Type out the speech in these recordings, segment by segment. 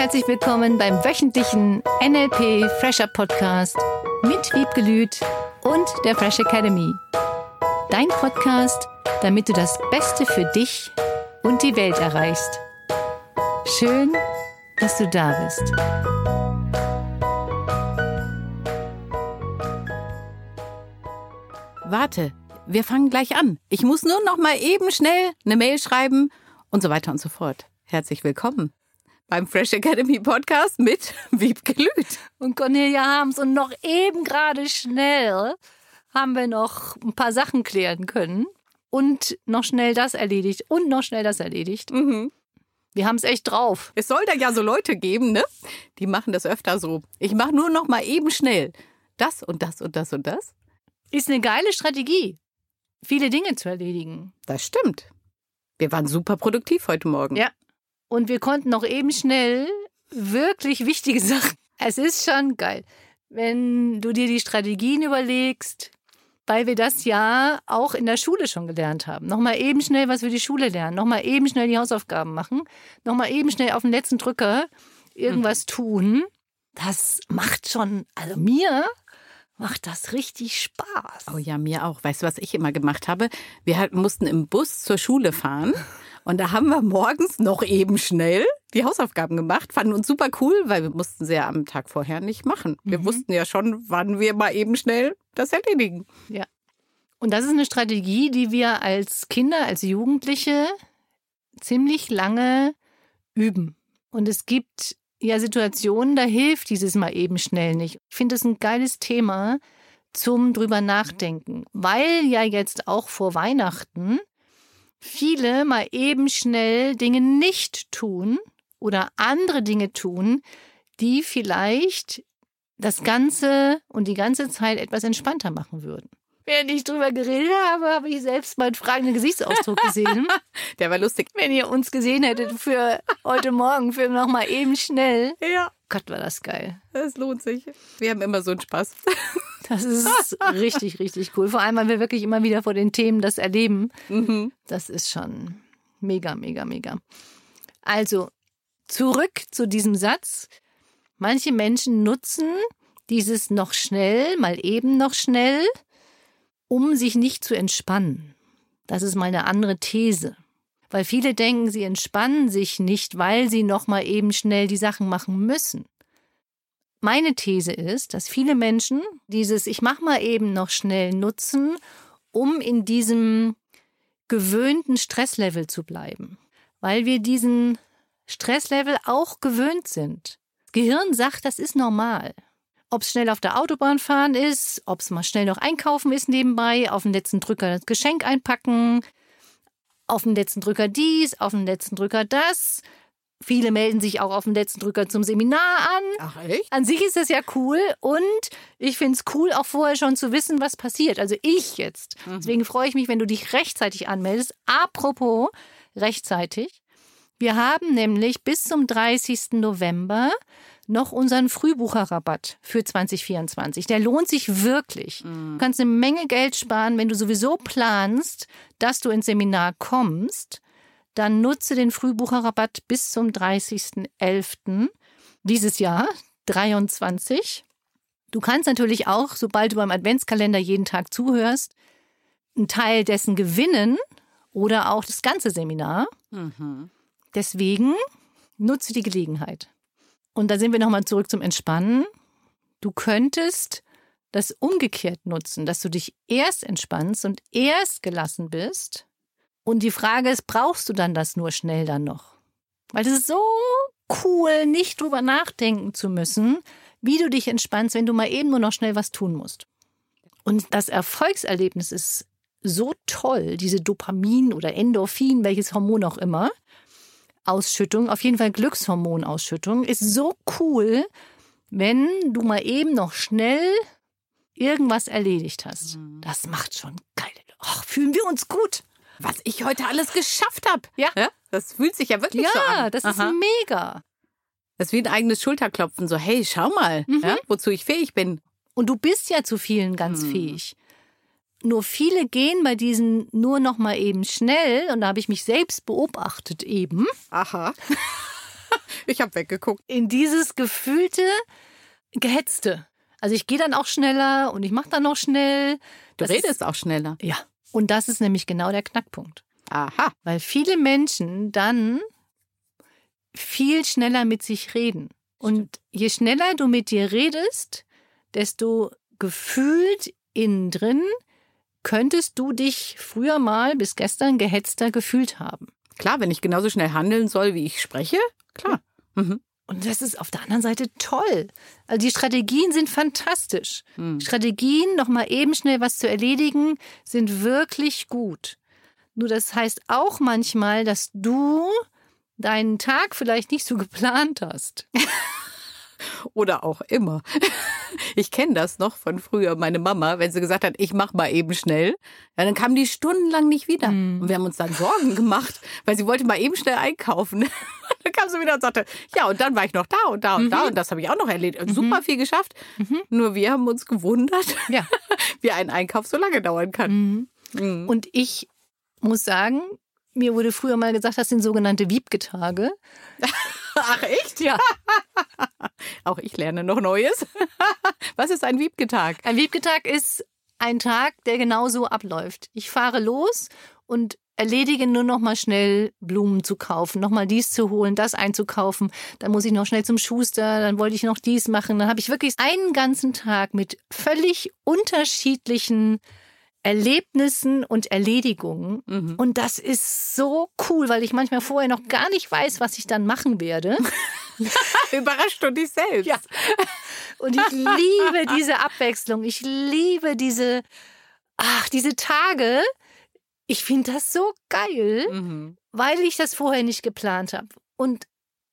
herzlich willkommen beim wöchentlichen NLP Fresher Podcast mit Wiebke und der Fresh Academy. Dein Podcast, damit du das Beste für dich und die Welt erreichst. Schön, dass du da bist. Warte, wir fangen gleich an. Ich muss nur noch mal eben schnell eine Mail schreiben und so weiter und so fort. Herzlich willkommen beim Fresh Academy Podcast mit Wiebke Lüth. Und Cornelia Harms und noch eben gerade schnell haben wir noch ein paar Sachen klären können und noch schnell das erledigt und noch schnell das erledigt. Mhm. Wir haben es echt drauf. Es soll da ja so Leute geben, ne? Die machen das öfter so. Ich mache nur noch mal eben schnell das und das und das und das. Ist eine geile Strategie, viele Dinge zu erledigen. Das stimmt. Wir waren super produktiv heute Morgen. Ja. Und wir konnten noch eben schnell wirklich wichtige Sachen. Es ist schon geil, wenn du dir die Strategien überlegst, weil wir das ja auch in der Schule schon gelernt haben. Nochmal eben schnell was für die Schule lernen, nochmal eben schnell die Hausaufgaben machen, nochmal eben schnell auf den letzten Drücker irgendwas tun. Das macht schon, also mir macht das richtig Spaß. Oh ja, mir auch. Weißt du, was ich immer gemacht habe? Wir halt mussten im Bus zur Schule fahren. Und da haben wir morgens noch eben schnell die Hausaufgaben gemacht, fanden uns super cool, weil wir mussten sie ja am Tag vorher nicht machen. Wir Mhm. wussten ja schon, wann wir mal eben schnell das erledigen. Ja. Und das ist eine Strategie, die wir als Kinder, als Jugendliche ziemlich lange üben. Und es gibt ja Situationen, da hilft dieses mal eben schnell nicht. Ich finde es ein geiles Thema zum drüber nachdenken, weil ja jetzt auch vor Weihnachten viele mal eben schnell Dinge nicht tun oder andere Dinge tun, die vielleicht das Ganze und die ganze Zeit etwas entspannter machen würden. Während ich drüber geredet habe, habe ich selbst meinen fragenden Gesichtsausdruck gesehen. Der war lustig. Wenn ihr uns gesehen hättet für heute Morgen, für nochmal eben schnell. Ja, Gott, war das geil. das lohnt sich. Wir haben immer so einen Spaß. Das ist richtig, richtig cool. Vor allem, weil wir wirklich immer wieder vor den Themen das erleben. Mhm. Das ist schon mega, mega, mega. Also, zurück zu diesem Satz. Manche Menschen nutzen dieses noch schnell, mal eben noch schnell, um sich nicht zu entspannen. Das ist mal eine andere These. Weil viele denken, sie entspannen sich nicht, weil sie noch mal eben schnell die Sachen machen müssen. Meine These ist, dass viele Menschen dieses Ich mach mal eben noch schnell nutzen, um in diesem gewöhnten Stresslevel zu bleiben, weil wir diesen Stresslevel auch gewöhnt sind. Das Gehirn sagt, das ist normal. Ob es schnell auf der Autobahn fahren ist, ob es mal schnell noch einkaufen ist nebenbei, auf den letzten Drücker das Geschenk einpacken, auf den letzten Drücker dies, auf den letzten Drücker das. Viele melden sich auch auf den letzten Drücker zum Seminar an. Ach echt? An sich ist das ja cool und ich finde es cool, auch vorher schon zu wissen, was passiert. Also ich jetzt. Deswegen freue ich mich, wenn du dich rechtzeitig anmeldest. Apropos rechtzeitig. Wir haben nämlich bis zum 30. November noch unseren Frühbucherrabatt für 2024. Der lohnt sich wirklich. Du kannst eine Menge Geld sparen, wenn du sowieso planst, dass du ins Seminar kommst. Dann nutze den Frühbucherrabatt bis zum 30.11. dieses Jahr, 23. Du kannst natürlich auch, sobald du beim Adventskalender jeden Tag zuhörst, einen Teil dessen gewinnen oder auch das ganze Seminar. Mhm. Deswegen nutze die Gelegenheit. Und da sind wir nochmal zurück zum Entspannen. Du könntest das umgekehrt nutzen, dass du dich erst entspannst und erst gelassen bist. Und die Frage ist, brauchst du dann das nur schnell dann noch? Weil es ist so cool, nicht drüber nachdenken zu müssen, wie du dich entspannst, wenn du mal eben nur noch schnell was tun musst. Und das Erfolgserlebnis ist so toll, diese Dopamin oder Endorphin, welches Hormon auch immer, Ausschüttung, auf jeden Fall Glückshormonausschüttung, ist so cool, wenn du mal eben noch schnell irgendwas erledigt hast. Das macht schon geil. Ach, fühlen wir uns gut. Was ich heute alles geschafft habe. Ja. Das fühlt sich ja wirklich so Ja, an. das ist Aha. mega. Das ist wie ein eigenes Schulterklopfen. So, hey, schau mal, Mhm. ja, wozu ich fähig bin. Und du bist ja zu vielen ganz Hm. fähig. Nur viele gehen bei diesen nur noch mal eben schnell und da habe ich mich selbst beobachtet eben. Aha. Ich habe weggeguckt. in dieses gefühlte Gehetzte. Also ich gehe dann auch schneller und ich mache dann noch schnell. Du Das redest auch schneller. Ist, ja. Und das ist nämlich genau der Knackpunkt. Aha. Weil viele Menschen dann viel schneller mit sich reden. Und je schneller du mit dir redest, desto gefühlt innen drin könntest du dich früher mal bis gestern gehetzter gefühlt haben. Klar, wenn ich genauso schnell handeln soll, wie ich spreche, klar. Mhm. Und das ist auf der anderen Seite toll. Also die Strategien sind fantastisch. Mhm. Strategien, nochmal eben schnell was zu erledigen, sind wirklich gut. Nur das heißt auch manchmal, dass du deinen Tag vielleicht nicht so geplant hast. Oder auch immer. Ich kenne das noch von früher, meine Mama, wenn sie gesagt hat, ich mach mal eben schnell, ja, dann kam die stundenlang nicht wieder. Mhm. Und wir haben uns dann Sorgen gemacht, weil sie wollte mal eben schnell einkaufen. Dann kam sie wieder und sagte, ja, und dann war ich noch da und da und da und das habe ich auch noch erledigt. Und Super viel geschafft. Nur wir haben uns gewundert, Ja. wie ein Einkauf so lange dauern kann. Mhm. Mhm. Und ich muss sagen, mir wurde früher mal gesagt, das sind sogenannte Wiebgetage. Ach echt? Ja. Auch ich lerne noch Neues. Was ist ein Wiebgetag? Ein Wiebgetag ist ein Tag, der genau so abläuft. Ich fahre los und erledige nur noch mal schnell Blumen zu kaufen, noch mal dies zu holen, das einzukaufen. Dann muss ich noch schnell zum Schuster, dann wollte ich noch dies machen. Dann habe ich wirklich einen ganzen Tag mit völlig unterschiedlichen Erlebnissen und Erledigungen. Mhm. Und das ist so cool, weil ich manchmal vorher noch gar nicht weiß, was ich dann machen werde. Überrascht du dich selbst. Ja. Und ich liebe diese Abwechslung. Ich liebe diese, ach, diese Tage. Ich finde das so geil, Mhm. weil ich das vorher nicht geplant habe. Und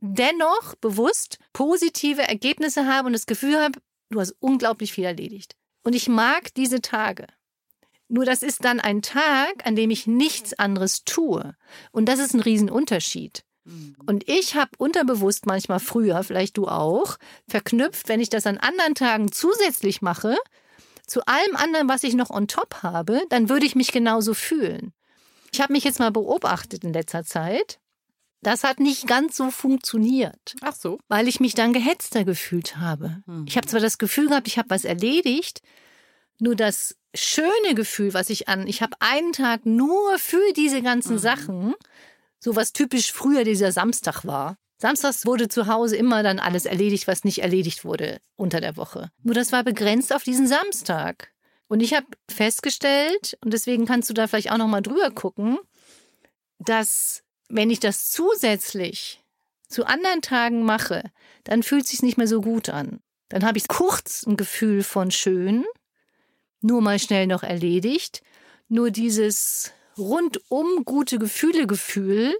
dennoch bewusst positive Ergebnisse habe und das Gefühl habe, du hast unglaublich viel erledigt. Und ich mag diese Tage. Nur das ist dann ein Tag, an dem ich nichts anderes tue. Und das ist ein Riesenunterschied. Mhm. Und ich habe unterbewusst manchmal früher, vielleicht du auch, verknüpft, wenn ich das an anderen Tagen zusätzlich mache, zu allem anderen, was ich noch on top habe, dann würde ich mich genauso fühlen. Ich habe mich jetzt mal beobachtet in letzter Zeit. Das hat nicht ganz so funktioniert, Ach so. weil ich mich dann gehetzter gefühlt habe. Mhm. Ich habe zwar das Gefühl gehabt, ich habe was erledigt, nur das schöne Gefühl, was ich an, ich habe einen Tag nur für diese ganzen Mhm. Sachen, so was typisch früher dieser Samstag war. Samstags wurde zu Hause immer dann alles erledigt, was nicht erledigt wurde unter der Woche. Nur das war begrenzt auf diesen Samstag. Und ich habe festgestellt, und deswegen kannst du da vielleicht auch noch mal drüber gucken, dass wenn ich das zusätzlich zu anderen Tagen mache, dann fühlt es sich nicht mehr so gut an. Dann habe ich kurz ein Gefühl von schön, nur mal schnell noch erledigt. Nur dieses rundum gute Gefühle-Gefühl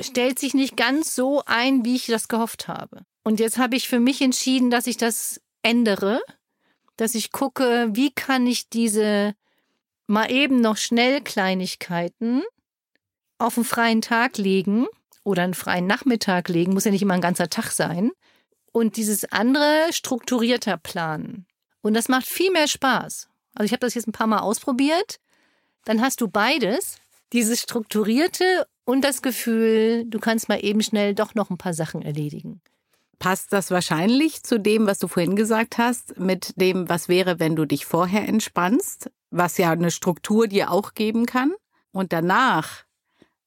stellt sich nicht ganz so ein, wie ich das gehofft habe. Und jetzt habe ich für mich entschieden, dass ich das ändere, dass ich gucke, wie kann ich diese mal eben noch schnell Kleinigkeiten auf einen freien Tag legen oder einen freien Nachmittag legen, muss ja nicht immer ein ganzer Tag sein, und dieses andere strukturierter planen. Und das macht viel mehr Spaß. Also ich habe das jetzt ein paar Mal ausprobiert. Dann hast du beides, dieses strukturierte und das Gefühl, du kannst mal eben schnell doch noch ein paar Sachen erledigen. Passt das wahrscheinlich zu dem, was du vorhin gesagt hast, mit dem, was wäre, wenn du dich vorher entspannst, was ja eine Struktur dir auch geben kann und danach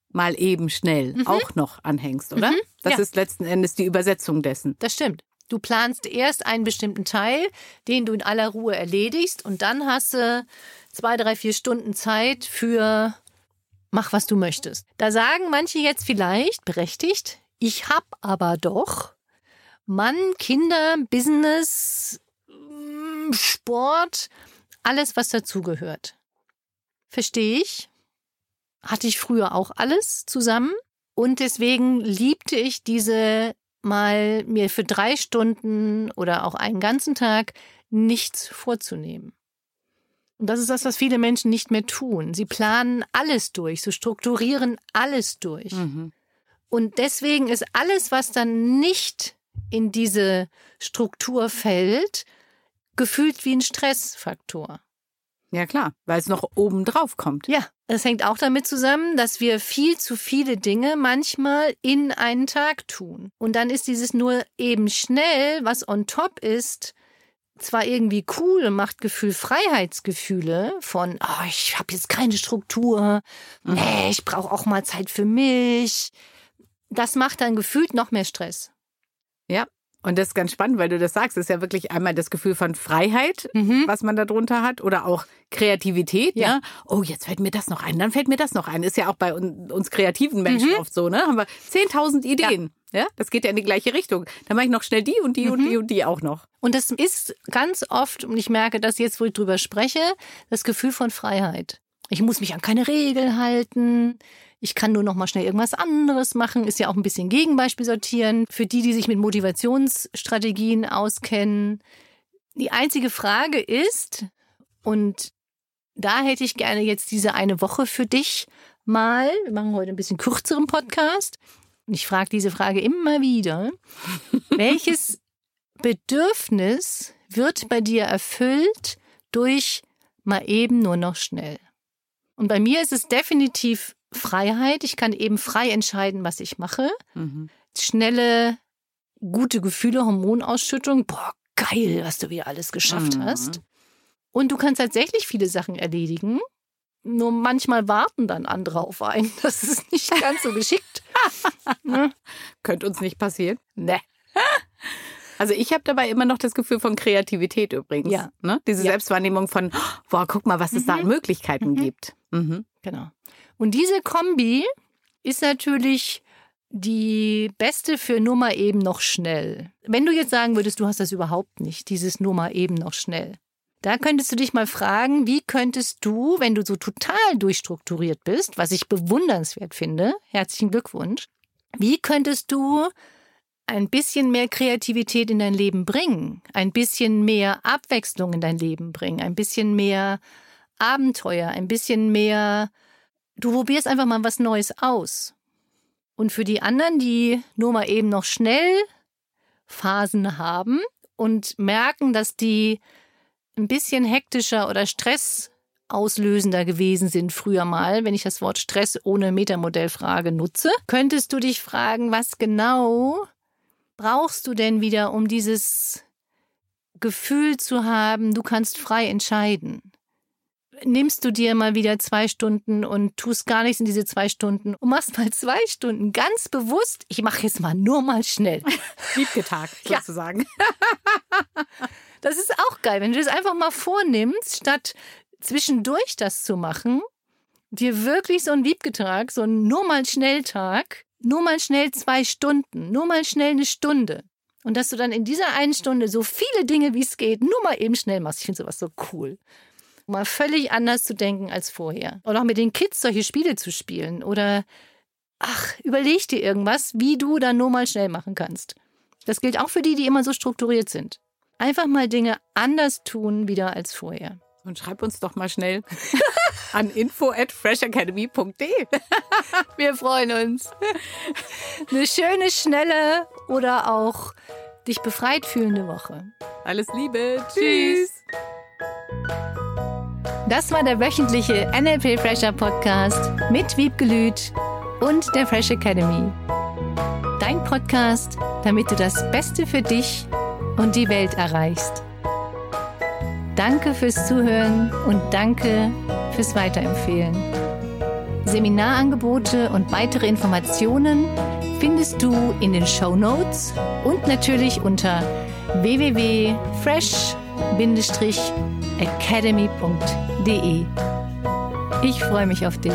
mal eben schnell auch noch anhängst, oder? Mhm, Das ja. ist letzten Endes die Übersetzung dessen. Das stimmt. Du planst erst einen bestimmten Teil, den du in aller Ruhe erledigst und dann hast du zwei, drei, vier Stunden Zeit für mach, was du möchtest. Da sagen manche jetzt vielleicht, berechtigt, ich hab aber doch Mann, Kinder, Business, mm, Sport, alles, was dazugehört. Verstehe ich. Hatte ich früher auch alles zusammen. Und deswegen liebte ich diese mal mir für drei Stunden oder auch einen ganzen Tag nichts vorzunehmen. Und das ist das, was viele Menschen nicht mehr tun. Sie planen alles durch, sie strukturieren alles durch. Mhm. Und deswegen ist alles, was dann nicht in diese Struktur fällt, gefühlt wie ein Stressfaktor. Ja klar, weil es noch oben drauf kommt. Ja, Es hängt auch damit zusammen, dass wir viel zu viele Dinge manchmal in einen Tag tun. Und dann ist dieses nur eben schnell, was on top ist, zwar irgendwie cool und macht Gefühl Freiheitsgefühle von, oh, ich habe jetzt keine Struktur, nee, ich brauche auch mal Zeit für mich. Das macht dann gefühlt noch mehr Stress. Ja, und das ist ganz spannend, weil du das sagst. Das ist ja wirklich einmal das Gefühl von Freiheit, Mhm. was man da drunter hat, oder auch Kreativität. Ja. Ne? Oh, jetzt fällt mir das noch ein, dann fällt mir das noch ein. Ist ja auch bei un uns kreativen Menschen Mhm. oft so, ne? Haben wir 10.000 Ideen. Ja. Das geht ja in die gleiche Richtung. Dann mache ich noch schnell die und die und Mhm. die und die auch noch. Und das ist ganz oft, und ich merke das jetzt, wo ich drüber spreche, das Gefühl von Freiheit. Ich muss mich an keine Regel halten. Ich kann nur noch mal schnell irgendwas anderes machen. Ist ja auch ein bisschen Gegenbeispiel sortieren. Für die, die sich mit Motivationsstrategien auskennen. Die einzige Frage ist, und da hätte ich gerne jetzt diese eine Woche für dich mal. Wir machen heute ein bisschen kürzeren Podcast. Und ich frage diese Frage immer wieder. Welches Bedürfnis wird bei dir erfüllt durch mal eben nur noch schnell? Und bei mir ist es definitiv Freiheit. Ich kann eben frei entscheiden, was ich mache. Mhm. Schnelle, gute Gefühle, Hormonausschüttung. Boah, geil, was du wieder alles geschafft Mhm. hast. Und du kannst tatsächlich viele Sachen erledigen. Nur manchmal warten dann andere auf einen. Das ist nicht ganz so geschickt. Ne? Könnte uns nicht passieren. Ne. Also ich habe dabei immer noch das Gefühl von Kreativität übrigens. Ja. Ne? Diese Ja. Selbstwahrnehmung von, boah, guck mal, was es da an Möglichkeiten Mhm. gibt. Mhm. Genau. Und diese Kombi ist natürlich die beste für nur mal eben noch schnell. Wenn du jetzt sagen würdest, du hast das überhaupt nicht, dieses nur mal eben noch schnell. Da könntest du dich mal fragen, wie könntest du, wenn du so total durchstrukturiert bist, was ich bewundernswert finde, herzlichen Glückwunsch, wie könntest du ein bisschen mehr Kreativität in dein Leben bringen, ein bisschen mehr Abwechslung in dein Leben bringen, ein bisschen mehr Abenteuer, ein bisschen mehr, du probierst einfach mal was Neues aus. Und für die anderen, die nur mal eben noch schnell Phasen haben und merken, dass die ein bisschen hektischer oder stressauslösender gewesen sind früher mal, wenn ich das Wort Stress ohne Metamodellfrage nutze, könntest du dich fragen, was genau brauchst du denn wieder, um dieses Gefühl zu haben, du kannst frei entscheiden? Nimmst du dir mal wieder zwei Stunden und tust gar nichts in diese zwei Stunden und machst mal zwei Stunden ganz bewusst, ich mache jetzt mal nur mal schnell. Wiebgetag Ja. sozusagen. Das ist auch geil, wenn du das einfach mal vornimmst, statt zwischendurch das zu machen, dir wirklich so einen Wiebgetag, so einen nur mal Schnelltag, nur mal schnell zwei Stunden, nur mal schnell eine Stunde. Und dass du dann in dieser einen Stunde so viele Dinge, wie es geht, nur mal eben schnell machst. Ich finde sowas so cool. Mal völlig anders zu denken als vorher. Oder auch mit den Kids solche Spiele zu spielen. Oder, ach, überleg dir irgendwas, wie du dann nur mal schnell machen kannst. Das gilt auch für die, die immer so strukturiert sind. Einfach mal Dinge anders tun wieder als vorher. Und schreib uns doch mal schnell an info at freshacademy.de. Wir freuen uns. Eine schöne, schnelle oder auch dich befreit fühlende Woche. Alles Liebe. Tschüss. Das war der wöchentliche NLP Fresher Podcast mit Wiebgelüt und der Fresh Academy. Dein Podcast, damit du das Beste für dich und die Welt erreichst. Danke fürs Zuhören und danke fürs Weiterempfehlen. Seminarangebote und weitere Informationen findest du in den Show Notes und natürlich unter www.fresh-academy.de. Ich freue mich auf dich.